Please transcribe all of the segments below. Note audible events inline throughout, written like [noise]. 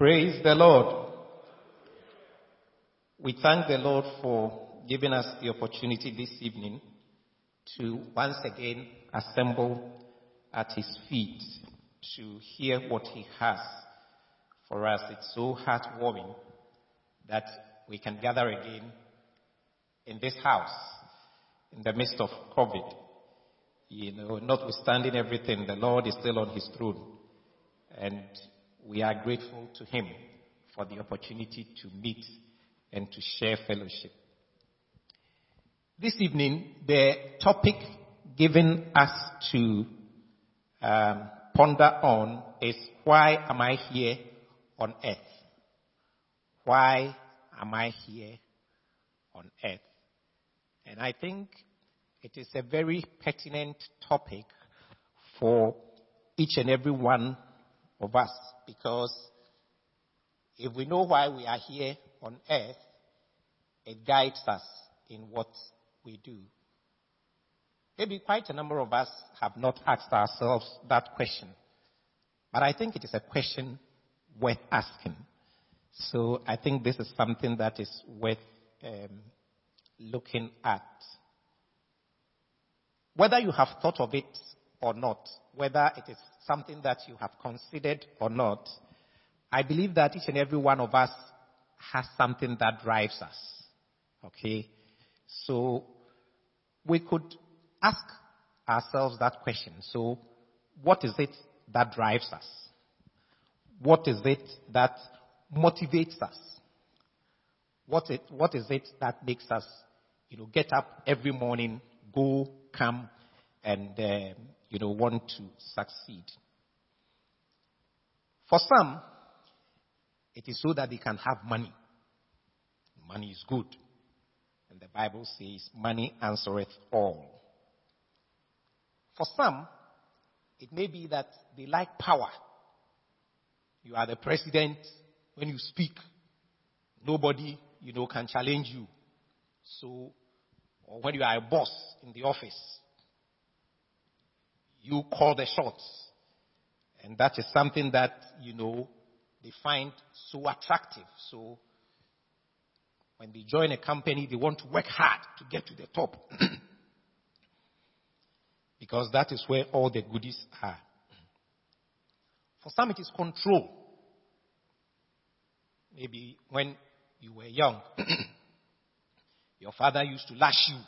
Praise the Lord. We thank the Lord for giving us the opportunity this evening to once again assemble at His feet to hear what He has for us. It's so heartwarming that we can gather again in this house in the midst of COVID. You know, notwithstanding everything, the Lord is still on His throne. And we are grateful to Him for the opportunity to meet and to share fellowship. This evening, the topic given us to um, ponder on is why am I here on earth? Why am I here on earth? And I think it is a very pertinent topic for each and every one of us because if we know why we are here on earth, it guides us in what we do. Maybe quite a number of us have not asked ourselves that question, but I think it is a question worth asking. So I think this is something that is worth um, looking at. Whether you have thought of it or not, whether it is something that you have considered or not, I believe that each and every one of us has something that drives us. Okay? So we could ask ourselves that question. So what is it that drives us? What is it that motivates us? What, it, what is it that makes us, you know, get up every morning, go, come, and, uh, you know, want to succeed? For some, it is so that they can have money. Money is good. And the Bible says, money answereth all. For some, it may be that they like power. You are the president. When you speak, nobody, you know, can challenge you. So, or when you are a boss in the office, you call the shots. And that is something that, you know, they find so attractive. So, when they join a company, they want to work hard to get to the top. [clears throat] because that is where all the goodies are. For some, it is control. Maybe when you were young, [clears throat] your father used to lash you,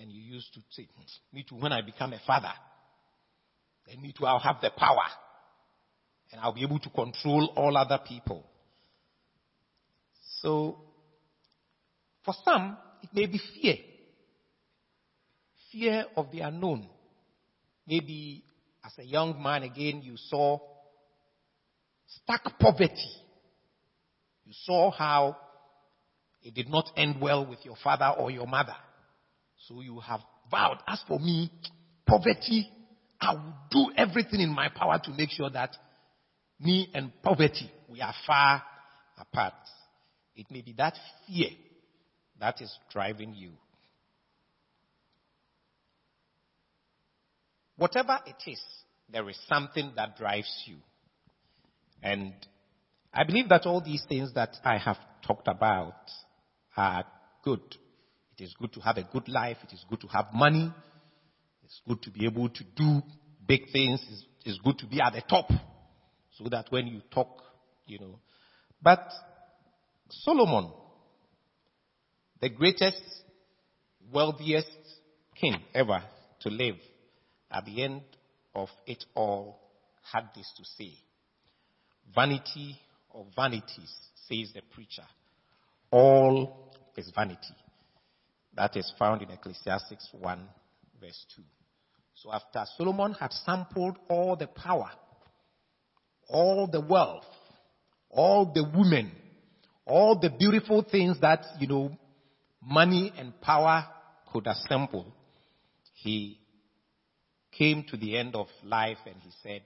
and you used to say, Me too, when I become a father, then me too, I'll have the power, and I'll be able to control all other people. So, for some, it may be fear. Fear of the unknown. Maybe as a young man again, you saw stark poverty. You saw how it did not end well with your father or your mother. So you have vowed, as for me, poverty, I will do everything in my power to make sure that me and poverty, we are far apart. It may be that fear that is driving you. Whatever it is, there is something that drives you. And I believe that all these things that I have talked about are good. It is good to have a good life. It is good to have money. It's good to be able to do big things. It's, it's good to be at the top so that when you talk, you know. But Solomon, the greatest, wealthiest king ever to live, at the end of it all, had this to say Vanity of vanities, says the preacher. All is vanity. That is found in Ecclesiastes 1, verse 2. So after Solomon had sampled all the power, all the wealth, all the women, all the beautiful things that, you know, money and power could assemble, he came to the end of life and he said,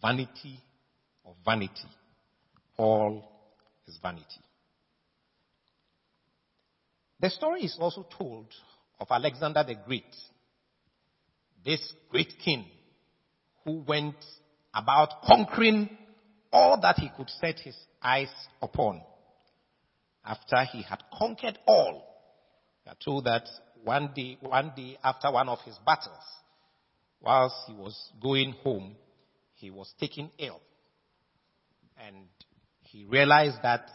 vanity of vanity. All is vanity. The story is also told of Alexander the Great, this great king who went about conquering all that he could set his eyes upon. After he had conquered all, we are told that one day, one day after one of his battles, whilst he was going home, he was taken ill. And he realized that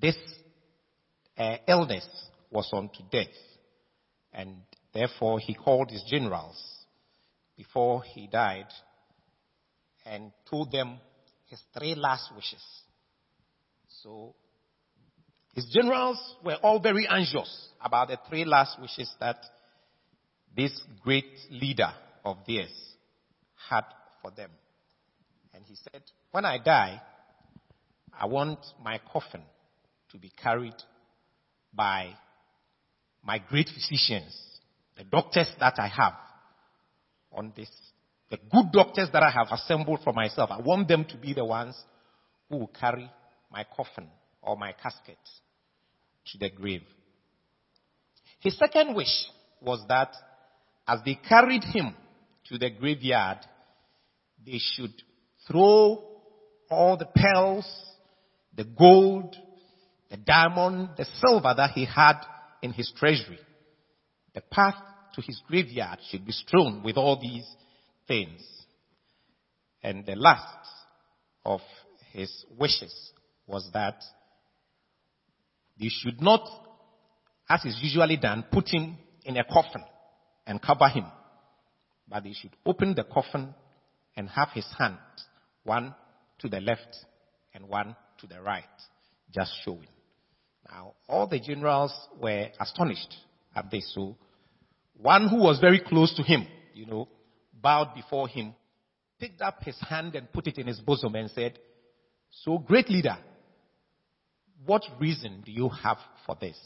this uh, illness was unto death. And therefore he called his generals before he died and told them his three last wishes. So his generals were all very anxious about the three last wishes that this great leader of theirs had for them. And he said, when I die, I want my coffin to be carried by my great physicians, the doctors that I have on this, the good doctors that I have assembled for myself. I want them to be the ones who will carry my coffin or my casket to the grave. His second wish was that as they carried him to the graveyard, they should throw all the pearls, the gold, the diamond, the silver that he had in his treasury. The path to his graveyard should be strewn with all these things. And the last of his wishes was that they should not, as is usually done, put him in a coffin and cover him. But they should open the coffin and have his hand, one to the left and one to the right, just showing. Now, all the generals were astonished at this. So, one who was very close to him, you know, bowed before him, picked up his hand and put it in his bosom and said, So, great leader, what reason do you have for this?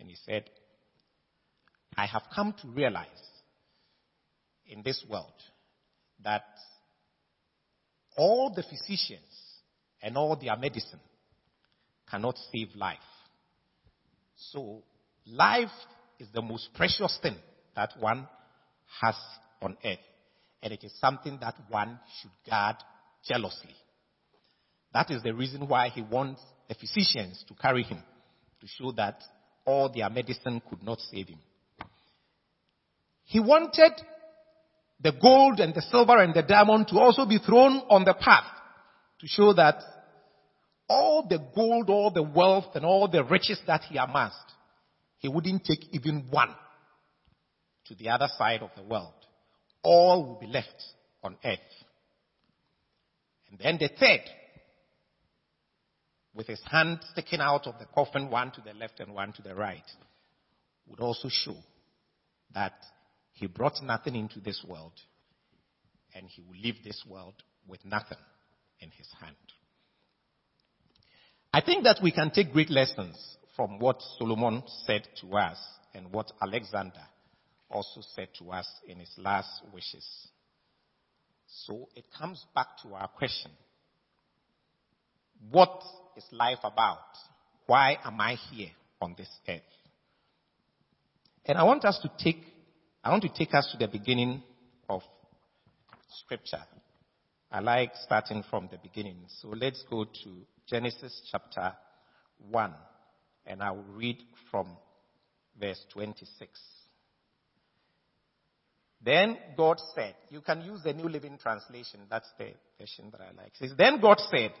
And he said, I have come to realize in this world that all the physicians and all their medicine cannot save life. So, life is the most precious thing that one has on earth. And it is something that one should guard jealously. That is the reason why he wants the physicians to carry him, to show that all their medicine could not save him. He wanted the gold and the silver and the diamond to also be thrown on the path to show that all the gold, all the wealth, and all the riches that he amassed, he wouldn't take even one to the other side of the world. All will be left on earth. And then the third, with his hand sticking out of the coffin, one to the left and one to the right, would also show that he brought nothing into this world and he will leave this world with nothing in his hand. I think that we can take great lessons from what Solomon said to us and what Alexander also said to us in his last wishes. So it comes back to our question. What is life about? Why am I here on this earth? And I want us to take, I want to take us to the beginning of scripture. I like starting from the beginning. So let's go to Genesis chapter 1, and I will read from verse 26. Then God said, you can use the New Living Translation, that's the version that I like. It says, then God said,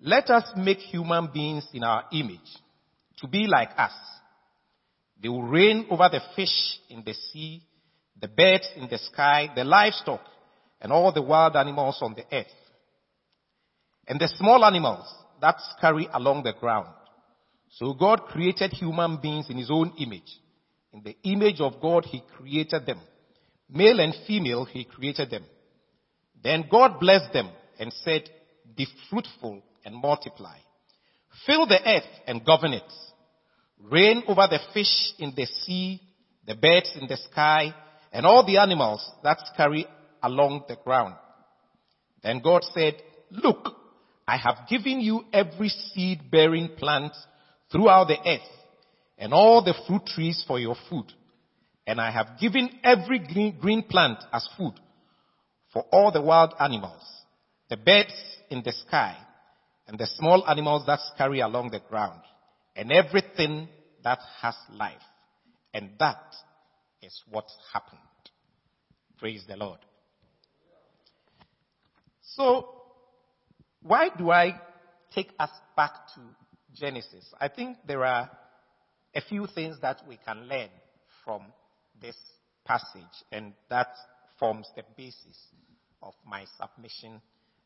let us make human beings in our image to be like us. They will reign over the fish in the sea, the birds in the sky, the livestock, and all the wild animals on the earth, and the small animals that scurry along the ground. So God created human beings in his own image. In the image of God, he created them. Male and female, he created them. Then God blessed them and said, be fruitful and multiply. Fill the earth and govern it. Reign over the fish in the sea, the birds in the sky, and all the animals that scurry along the ground. Then God said, look, I have given you every seed bearing plant throughout the earth and all the fruit trees for your food. And I have given every green, green plant as food for all the wild animals. the birds in the sky, and the small animals that scurry along the ground, and everything that has life. And that is what happened. Praise the Lord. So, why do I take us back to Genesis? I think there are a few things that we can learn from this passage, and that forms the basis of my submission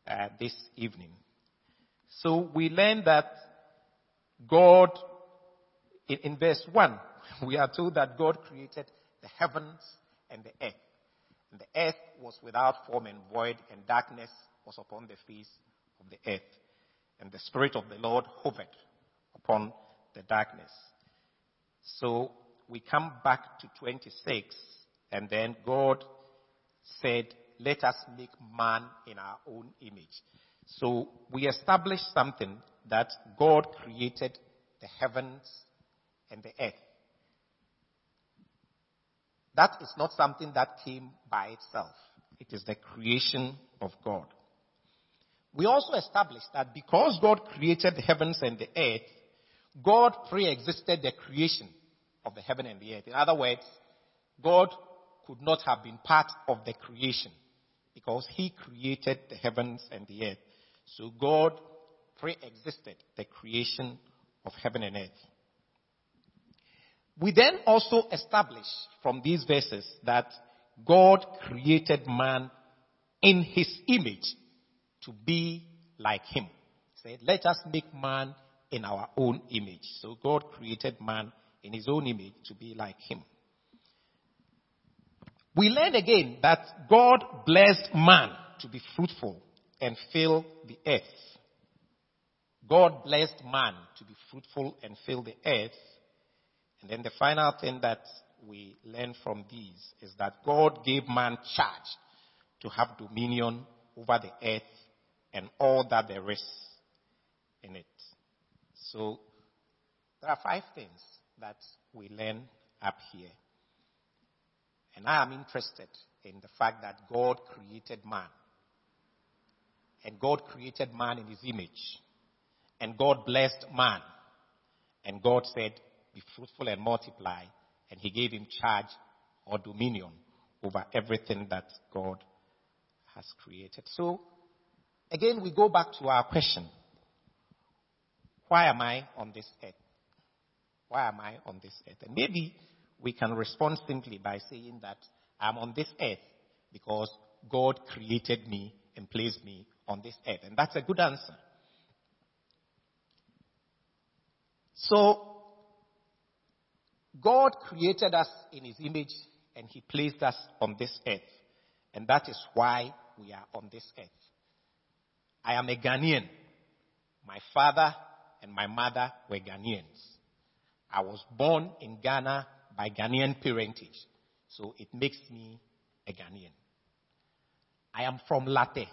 uh, this evening. So we learn that God, in, in verse 1, [laughs] we are told that God created the heavens and the earth. And the earth was without form and void, and darkness was upon the face of the earth. And the Spirit of the Lord hovered upon the darkness. So we come back to 26, and then God said, Let us make man in our own image. So we established something that God created the heavens and the earth. That is not something that came by itself. It is the creation of God. We also established that because God created the heavens and the earth, God pre-existed the creation of the heaven and the earth. In other words, God could not have been part of the creation because he created the heavens and the earth. So God pre-existed the creation of heaven and earth. We then also establish from these verses that God created man in his image to be like him. He said, let us make man in our own image. So God created man in his own image to be like him. We learn again that God blessed man to be fruitful and fill the earth. God blessed man to be fruitful and fill the earth. And then the final thing that we learn from these is that God gave man charge to have dominion over the earth and all that there is in it. So there are five things that we learn up here. And I am interested in the fact that God created man. And God created man in his image. And God blessed man. And God said, Be fruitful and multiply. And he gave him charge or dominion over everything that God has created. So, again, we go back to our question Why am I on this earth? Why am I on this earth? And maybe we can respond simply by saying that I'm on this earth because God created me and placed me on this earth. And that's a good answer. So, God created us in His image and He placed us on this earth. And that is why we are on this earth. I am a Ghanaian. My father and my mother were Ghanaians. I was born in Ghana by Ghanaian parentage. So it makes me a Ghanaian. I am from Larteh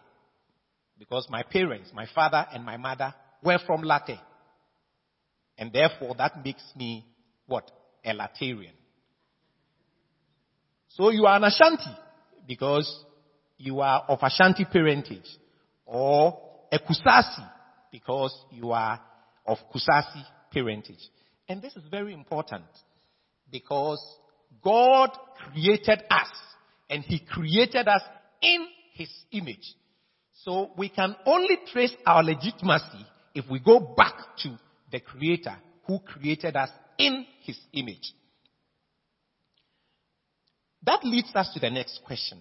because my parents, my father and my mother were from Larteh. And therefore that makes me what? A Lartehian. So you are an Ashanti because you are of Ashanti parentage or a Kusasi because you are of Kusasi parentage. And this is very important because God created us and He created us in His image. So we can only trace our legitimacy if we go back to the Creator who created us in His image. That leads us to the next question.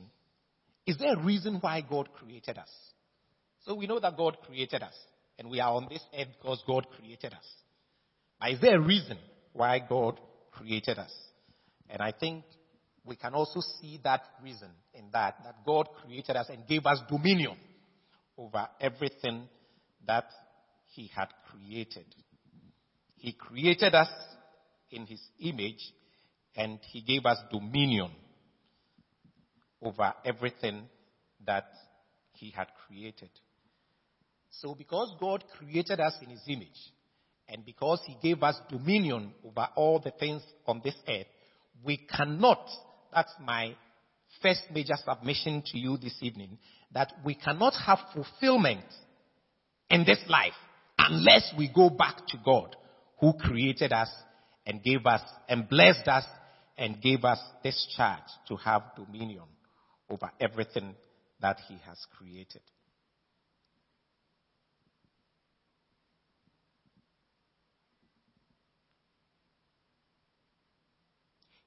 Is there a reason why God created us? So we know that God created us and we are on this earth because God created us. But is there a reason why God created us? And I think we can also see that reason in that, that God created us and gave us dominion over everything that He had created. He created us in His image and He gave us dominion over everything that He had created. So because God created us in His image and because He gave us dominion over all the things on this earth, we cannot, that's my first major submission to you this evening that we cannot have fulfillment in this life unless we go back to God who created us and gave us and blessed us and gave us this charge to have dominion over everything that he has created.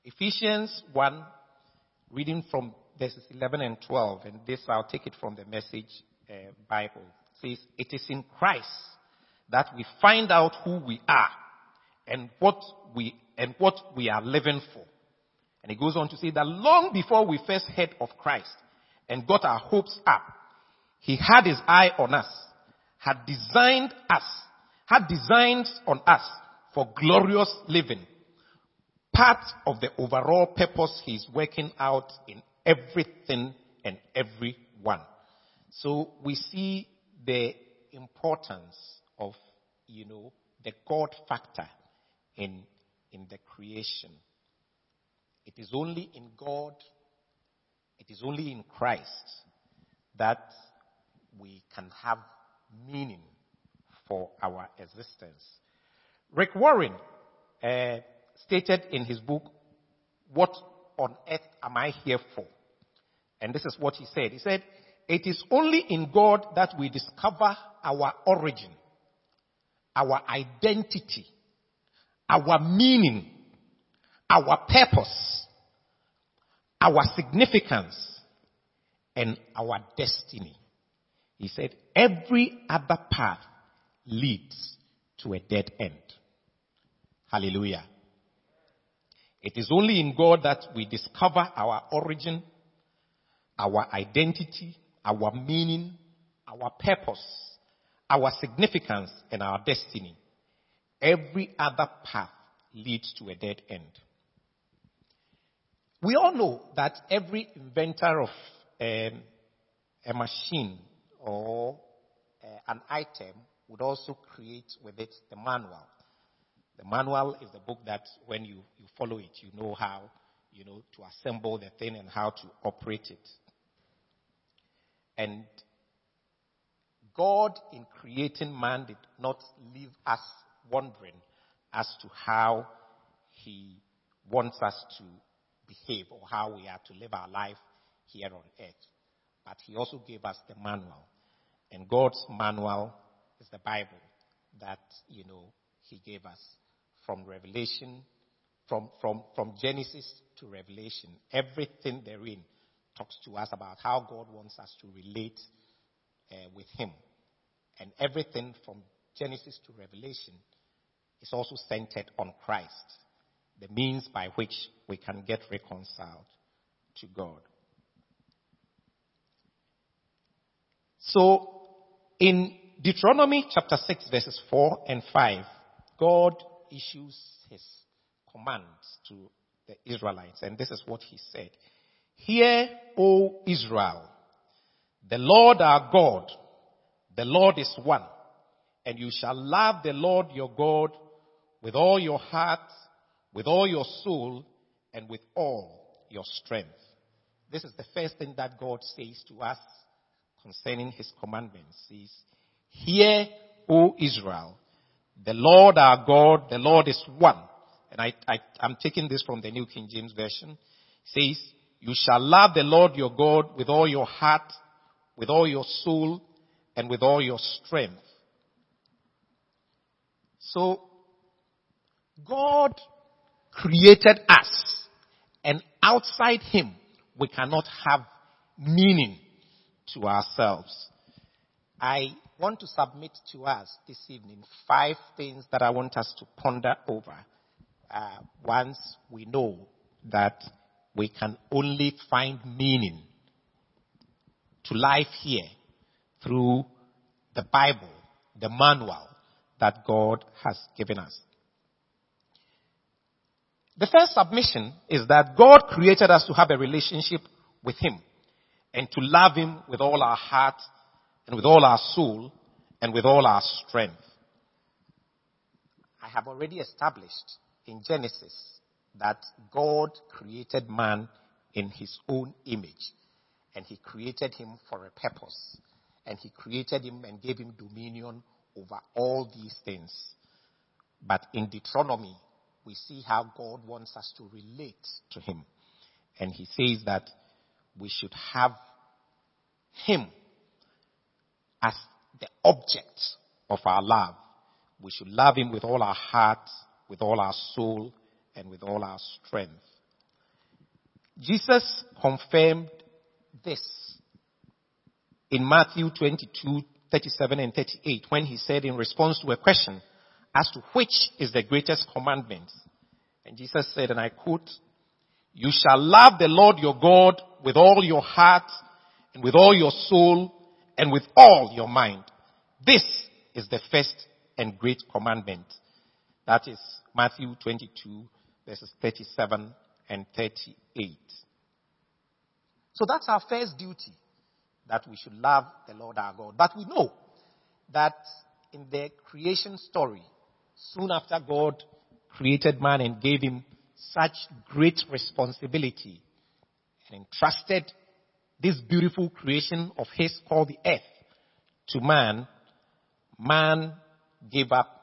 Ephesians 1, reading from verses 11 and 12, and this I'll take it from the message uh, Bible, says, It is in Christ that we find out who we are and what we, and what we are living for. And he goes on to say that long before we first heard of Christ and got our hopes up, he had his eye on us, had designed us, had designs on us for glorious living part of the overall purpose he's working out in everything and everyone. So we see the importance of, you know, the God factor in, in the creation. It is only in God, it is only in Christ that we can have meaning for our existence. Rick Warren, uh, stated in his book, What on earth am I here for? And this is what he said. He said, It is only in God that we discover our origin, our identity, our meaning, our purpose, our significance, and our destiny. He said, Every other path leads to a dead end. Hallelujah. It is only in God that we discover our origin, our identity, our meaning, our purpose, our significance, and our destiny. Every other path leads to a dead end. We all know that every inventor of um, a machine or uh, an item would also create with it the manual. The manual is the book that when you, you follow it, you know how, you know, to assemble the thing and how to operate it. And God, in creating man, did not leave us wondering as to how He wants us to behave or how we are to live our life here on earth. But He also gave us the manual. And God's manual is the Bible that, you know, He gave us from Revelation, from, from, from Genesis to Revelation. Everything therein talks to us about how God wants us to relate uh, with Him. And everything from Genesis to Revelation is also centered on Christ, the means by which we can get reconciled to God. So, in Deuteronomy chapter 6, verses 4 and 5, God issues his commands to the Israelites. And this is what he said. Hear, O Israel, the Lord our God, the Lord is one. And you shall love the Lord your God with all your heart, with all your soul, and with all your strength. This is the first thing that God says to us concerning his commandments. He says, Hear, O Israel, the Lord our God, the Lord is one. And I, I, I'm taking this from the New King James Version. It says, you shall love the Lord your God with all your heart, with all your soul, and with all your strength. So, God created us, and outside Him, we cannot have meaning to ourselves. I want to submit to us this evening five things that I want us to ponder over uh, once we know that we can only find meaning to life here through the Bible, the manual that God has given us. The first submission is that God created us to have a relationship with Him and to love Him with all our heart, and with all our soul and with all our strength. I have already established in Genesis that God created man in his own image. And he created him for a purpose. And he created him and gave him dominion over all these things. But in Deuteronomy, we see how God wants us to relate to him. And he says that we should have him as the object of our love. We should love him with all our heart, with all our soul, and with all our strength. Jesus confirmed this in Matthew 22, 37 and 38 when he said in response to a question as to which is the greatest commandment. And Jesus said, and I quote, you shall love the Lord your God with all your heart and with all your soul and with all your mind. This is the first and great commandment. That is Matthew 22 verses 37 and 38. So that's our first duty, that we should love the Lord our God. But we know that in the creation story, soon after God created man and gave him such great responsibility and entrusted this beautiful creation of his called the earth to man, man gave up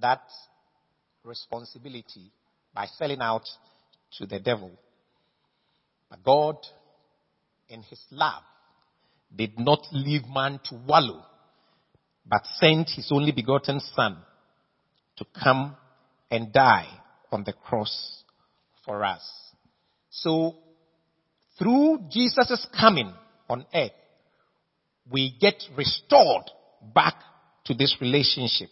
that responsibility by selling out to the devil. But God, in his love, did not leave man to wallow, but sent his only begotten son to come and die on the cross for us. So, through Jesus' coming on earth, we get restored back to this relationship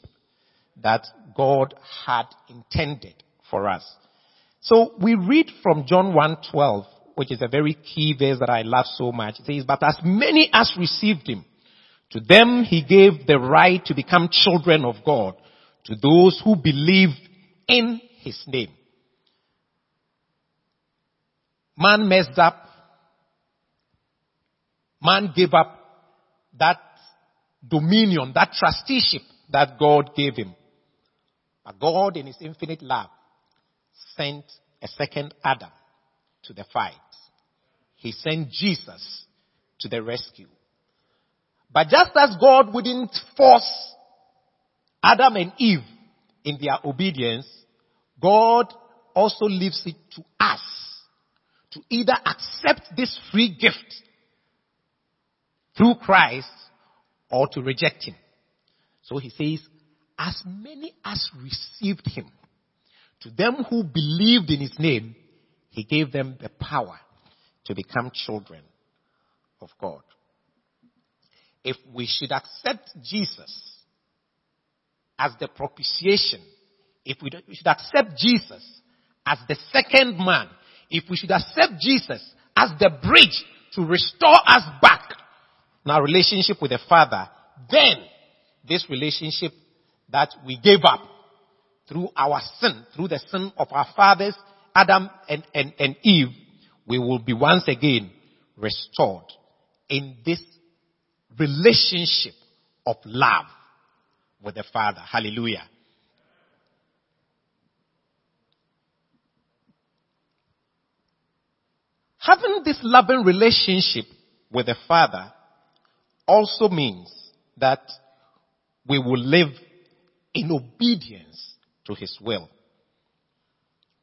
that God had intended for us. So we read from John 1:12, which is a very key verse that I love so much. It says, "But as many as received him, to them he gave the right to become children of God, to those who believe in his name." Man messed up. Man gave up that dominion, that trusteeship that God gave him. But God in his infinite love sent a second Adam to the fight. He sent Jesus to the rescue. But just as God wouldn't force Adam and Eve in their obedience, God also leaves it to us to either accept this free gift through Christ or to reject him. So he says, as many as received him, to them who believed in his name, he gave them the power to become children of God. If we should accept Jesus as the propitiation, if we, should accept Jesus as the second man, if we should accept Jesus as the bridge to restore us back our relationship with the Father, then this relationship that we gave up through our sin, through the sin of our fathers, Adam and, and, and Eve, we will be once again restored in this relationship of love with the Father. Hallelujah. Having this loving relationship with the Father also means that we will live in obedience to His will.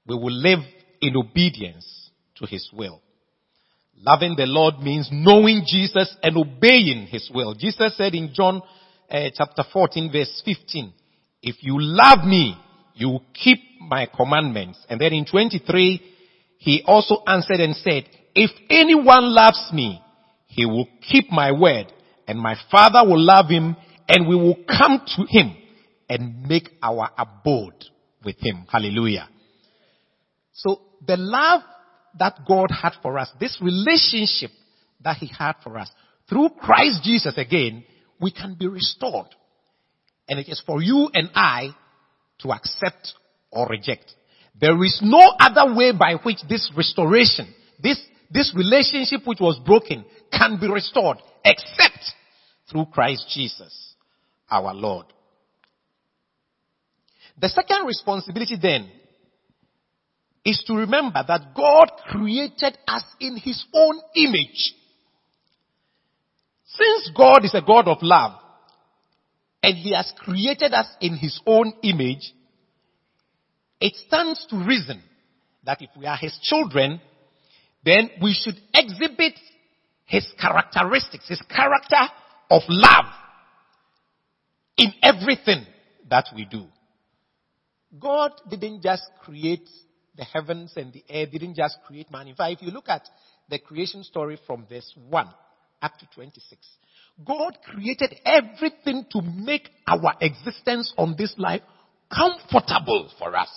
We will live in obedience to His will. Loving the Lord means knowing Jesus and obeying His will. Jesus said in John uh, chapter 14 verse 15, if you love me, you will keep my commandments. And then in 23, he also answered and said, if anyone loves me, he will keep my word and my father will love him and we will come to him and make our abode with him. Hallelujah. So the love that God had for us, this relationship that he had for us, through Christ Jesus again, we can be restored. And it is for you and I to accept or reject. There is no other way by which this restoration, this, this relationship which was broken can be restored except through Christ Jesus, our Lord. The second responsibility then is to remember that God created us in His own image. Since God is a God of love, and He has created us in His own image, it stands to reason that if we are His children, then we should exhibit His characteristics, His character of love in everything that we do. God didn't just create the heavens and the earth, didn't just create man. In fact, if you look at the creation story from verse 1 up to 26, God created everything to make our existence on this life comfortable for us.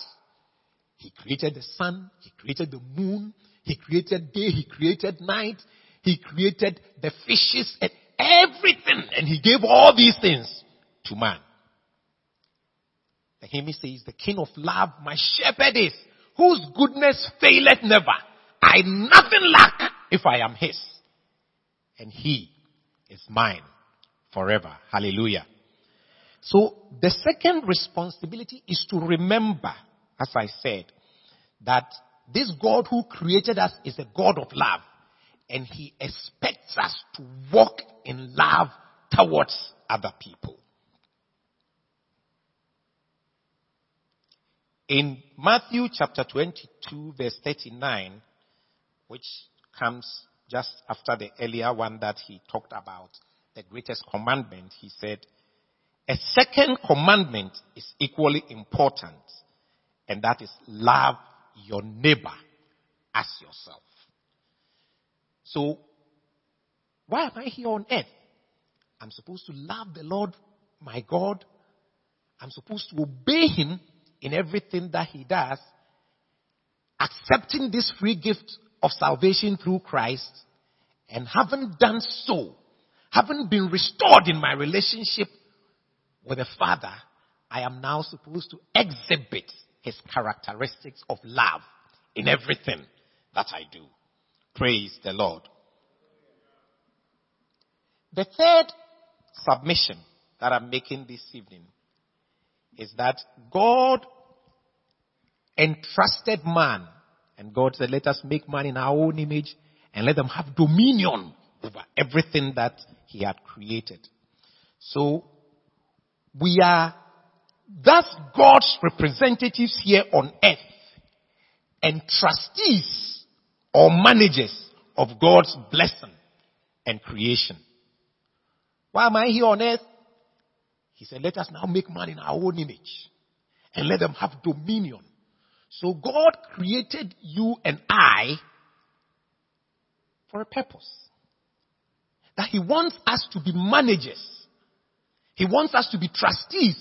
He created the sun, He created the moon, He created day, He created night, He created the fishes and everything, and He gave all these things to man. The hymn says, the king of love, my shepherd is, whose goodness faileth never. I nothing lack if I am his. And he is mine forever. Hallelujah. So the second responsibility is to remember, as I said, that this God who created us is a God of love and he expects us to walk in love towards other people. In Matthew chapter 22 verse 39, which comes just after the earlier one that he talked about, the greatest commandment, he said, a second commandment is equally important, and that is love your neighbor as yourself. So, why am I here on earth? I'm supposed to love the Lord my God. I'm supposed to obey Him in everything that he does, accepting this free gift of salvation through Christ, and having done so, having been restored in my relationship with the Father, I am now supposed to exhibit his characteristics of love in everything that I do. Praise the Lord. The third submission that I'm making this evening is that God entrusted man, and God said, let us make man in our own image and let them have dominion over everything that he had created. So, we are thus God's representatives here on earth and trustees or managers of God's blessing and creation. Why am I here on earth? He said, let us now make man in our own image and let them have dominion. So God created you and I for a purpose. That He wants us to be managers. He wants us to be trustees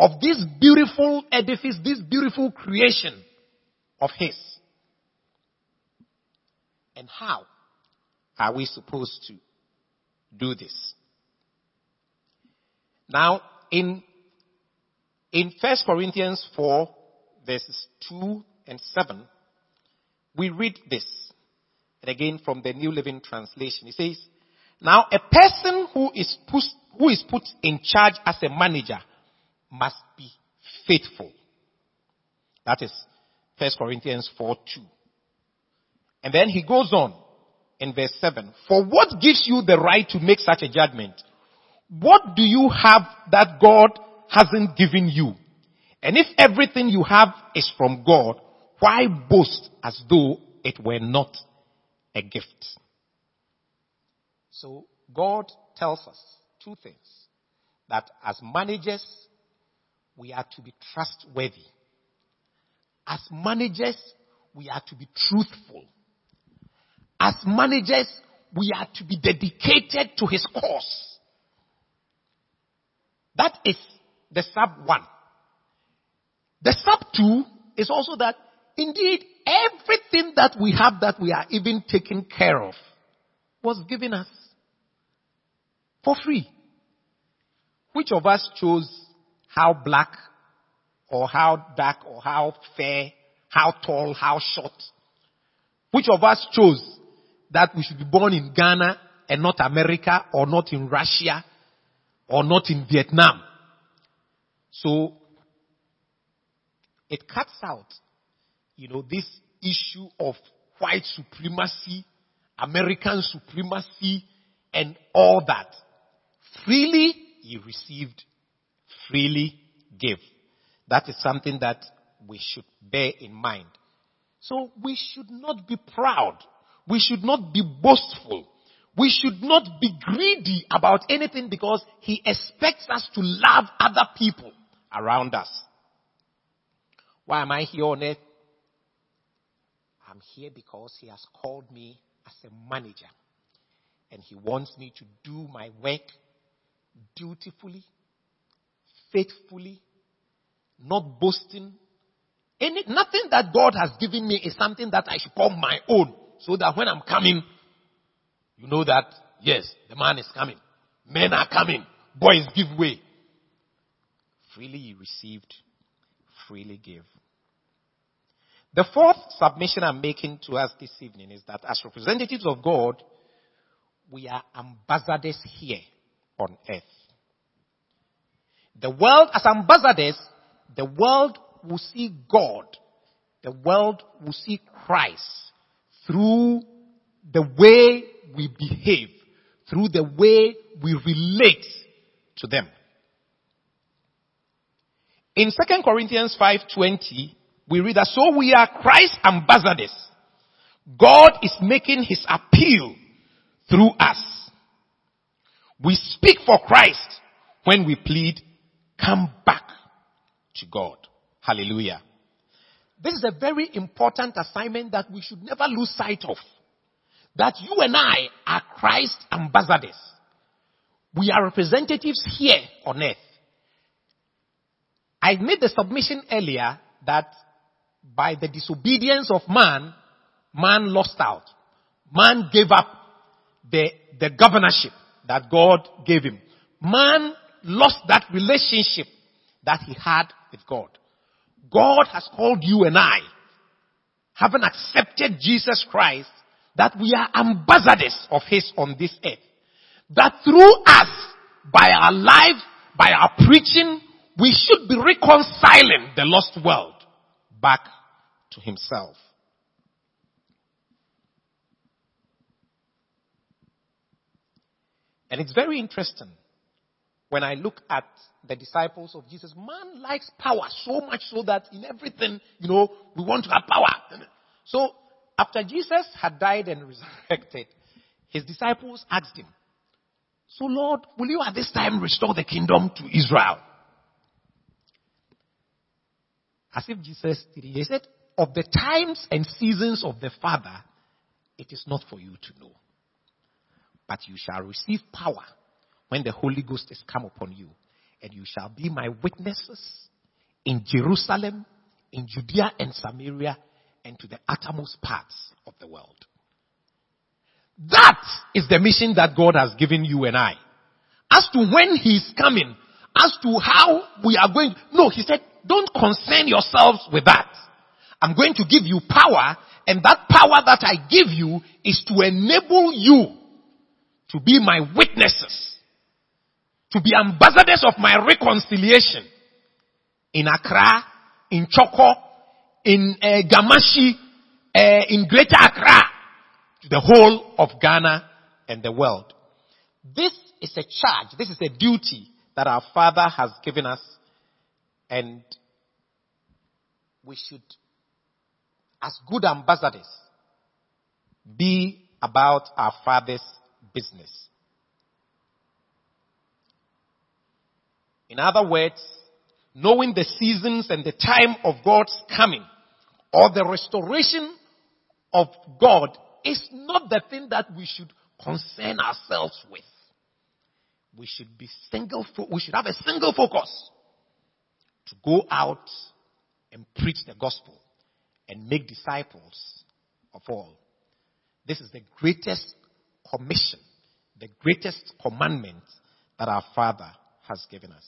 of this beautiful edifice, this beautiful creation of His. And how are we supposed to do this? Now, in, in 1 Corinthians 4, verses 2 and 7, we read this. And again from the New Living Translation. It says, Now a person who is, put, who is put in charge as a manager must be faithful. That is 1 Corinthians 4 2. And then he goes on in verse 7. For what gives you the right to make such a judgment? What do you have that God hasn't given you? And if everything you have is from God, why boast as though it were not a gift? So God tells us two things. That as managers, we are to be trustworthy. As managers, we are to be truthful. As managers, we are to be dedicated to his cause. That is the sub one. The sub two is also that indeed everything that we have that we are even taking care of was given us for free. Which of us chose how black or how dark or how fair, how tall, how short? Which of us chose that we should be born in Ghana and not America or not in Russia or not in Vietnam. So it cuts out you know, this issue of white supremacy, American supremacy, and all that. Freely you received, freely give. That is something that we should bear in mind. So we should not be proud. We should not be boastful. We should not be greedy about anything because he expects us to love other people around us. Why am I here on earth? I'm here because he has called me as a manager and he wants me to do my work dutifully, faithfully, not boasting. Any, nothing that God has given me is something that I should call my own so that when I'm coming, you know that, yes, the man is coming. Men are coming. Boys give way. Freely you received, freely give. The fourth submission I'm making to us this evening is that as representatives of God, we are ambassadors here on earth. The world, as ambassadors, the world will see God. The world will see Christ through the way we behave, through the way we relate to them. In 2 Corinthians 5:20, we read that so we are Christ's ambassadors. God is making his appeal through us. We speak for Christ when we plead, come back to God. Hallelujah. This is a very important assignment that we should never lose sight of. That you and I are Christ ambassadors. We are representatives here on earth. I made the submission earlier that by the disobedience of man, man lost out. Man gave up the, the governorship that God gave him. Man lost that relationship that he had with God. God has called you and I, having accepted Jesus Christ, that we are ambassadors of His on this earth. That through us, by our life, by our preaching, we should be reconciling the lost world back to Himself. And it's very interesting when I look at the disciples of Jesus. Man likes power so much so that in everything, you know, we want to have power. So after Jesus had died and [laughs] resurrected, his disciples asked him, So Lord, will you at this time restore the kingdom to Israel? As if Jesus did. He said, Of the times and seasons of the Father, it is not for you to know but you shall receive power when the Holy Ghost is come upon you, and you shall be my witnesses in Jerusalem, in Judea and Samaria, and to the uttermost parts of the world. That is the mission that God has given you and I. As to when He's coming, as to how we are going, no, He said, don't concern yourselves with that. I'm going to give you power, and that power that I give you is to enable you to be my witnesses, to be ambassadors of my reconciliation in Accra, in Chorkor, in uh, Gamashi, uh, in Greater Accra, to the whole of Ghana and the world. This is a charge, this is a duty that our Father has given us and we should, as good ambassadors, be about our Father's business. In other words, knowing the seasons and the time of God's coming or the restoration of God is not the thing that we should concern ourselves with. We should be single, fo- we should have a single focus to go out and preach the gospel and make disciples of all. This is the greatest commission, the greatest commandment that our Father has given us.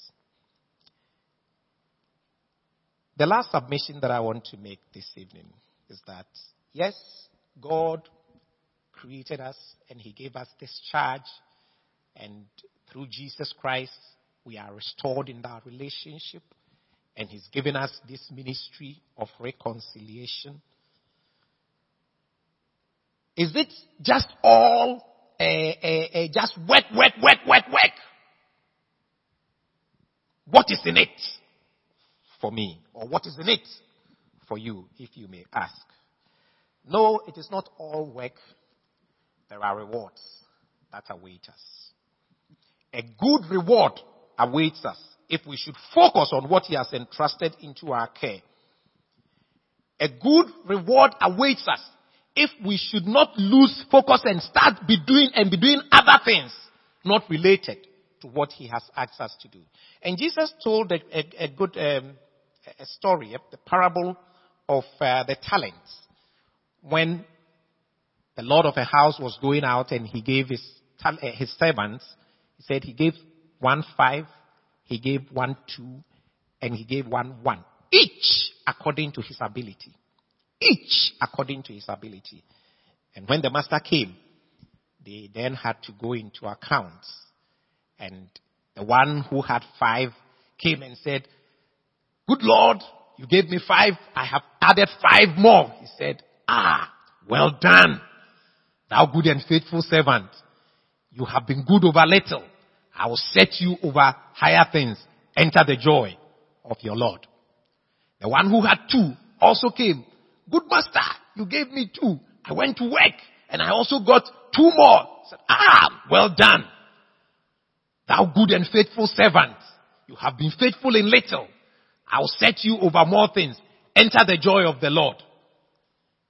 The last submission that I want to make this evening is that, yes, God created us and He gave us this charge, and through Jesus Christ, we are restored in our relationship And He's given us this ministry of reconciliation. Is it just all uh, uh, uh, just work, work, work, work, work? What is in it for me? Or what is in it for you, if you may ask? No, it is not all work. There are rewards that await us. A good reward awaits us if we should focus on what He has entrusted into our care. A good reward awaits us if we should not lose focus and start be doing and be doing other things not related to what He has asked us to do. And Jesus told a, a, a good um, a story, the parable of uh, the talents, when the lord of a house was going out and he gave his uh, his servants. He said he gave one five, he gave one two, and he gave one one, each according to his ability. Each according to his ability. And when the master came, they then had to go into accounts. And the one who had five came and said, Good Lord, you gave me five. I have added five more. He said, Ah, well done, thou good and faithful servant. You have been good over little. I will set you over higher things. Enter the joy of your Lord. The one who had two also came. Good master, you gave me two. I went to work and I also got two more. Said, ah, well done. Thou good and faithful servant. You have been faithful in little. I will set you over more things. Enter the joy of the Lord.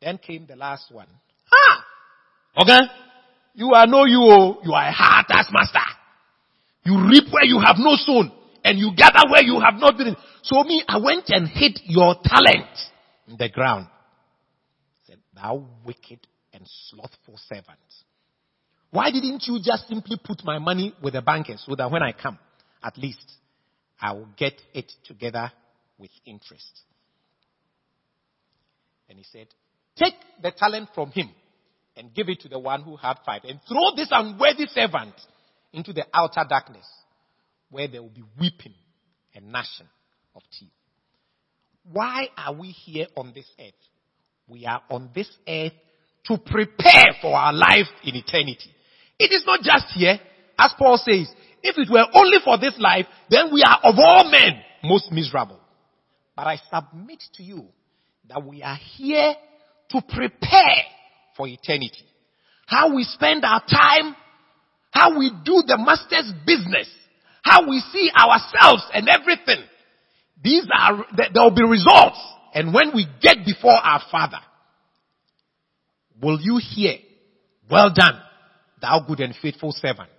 Then came the last one. Ah! Okay? You are no you, oh. you are a hard taskmaster. You reap where you have no sown, and you gather where you have not been. So me, I went and hid your talent in the ground. Said, thou wicked and slothful servant. Why didn't you just simply put my money with the bankers so that when I come, at least I will get it together with interest? And he said, take the talent from him and give it to the one who had five and throw this unworthy servant into the outer darkness where there will be weeping and gnashing of teeth. Why are we here on this earth? We are on this earth to prepare for our life in eternity. It is not just here, as Paul says, if it were only for this life, then we are of all men most miserable. But I submit to you that we are here to prepare for eternity. How we spend our time, how we do the master's business, how we see ourselves and everything. These are, there will be results. And when we get before our Father, will you hear, well done, thou good and faithful servant?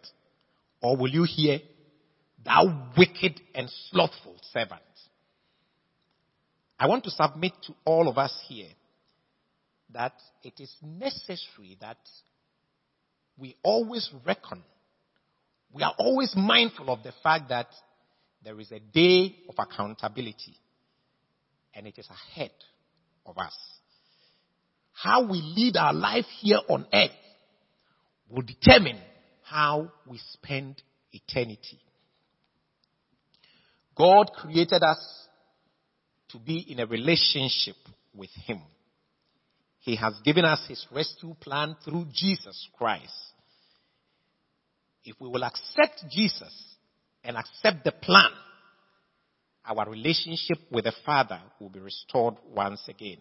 Or will you hear, thou wicked and slothful servant? I want to submit to all of us here that it is necessary that we always reckon, we are always mindful of the fact that there is a day of accountability and it is ahead of us. How we lead our life here on earth will determine how we spend eternity. God created us to be in a relationship with Him. He has given us His rescue plan through Jesus Christ. If we will accept Jesus and accept the plan, our relationship with the Father will be restored once again.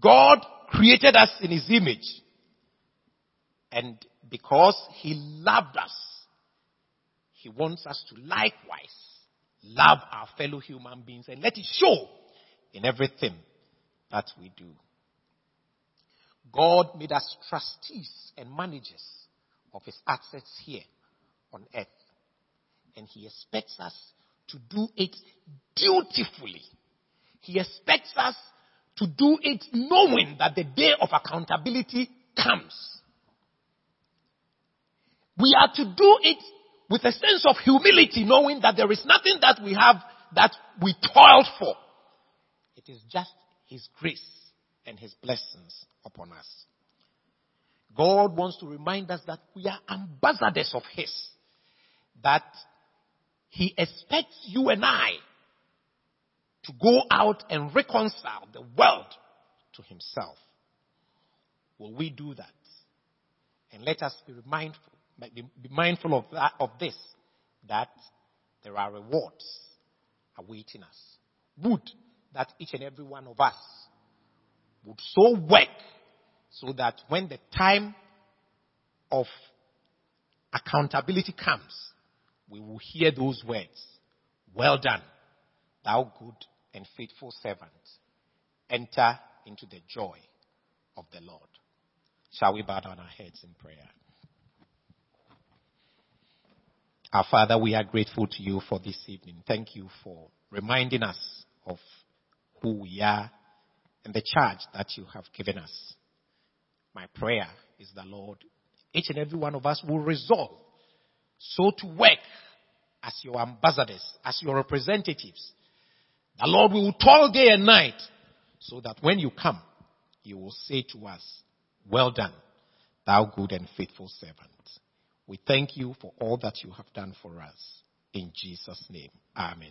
God created us in His image. And because He loved us, He wants us to likewise love our fellow human beings and let it show in everything that we do. God made us trustees and managers of his assets here on earth. And he expects us to do it dutifully. He expects us to do it knowing that the day of accountability comes. We are to do it with a sense of humility, knowing that there is nothing that we have that we toiled for. It is just His grace and His blessings upon us. God wants to remind us that we are ambassadors of His. That He expects you and I to go out and reconcile the world to himself. Will we do that? And let us be mindful, be mindful of that, of this, that there are rewards awaiting us. Would that each and every one of us would so work so that when the time of accountability comes, we will hear those words. Well done, thou good and faithful servant. Enter into the joy of the Lord. Shall we bow down our heads in prayer? Our Father, we are grateful to you for this evening. Thank you for reminding us of who we are and the charge that you have given us. My prayer is the Lord, each and every one of us will resolve so to work as your ambassadors, as your representatives. The Lord will toil day and night so that when you come, you will say to us, well done, thou good and faithful servant. We thank you for all that you have done for us. In Jesus' name, Amen.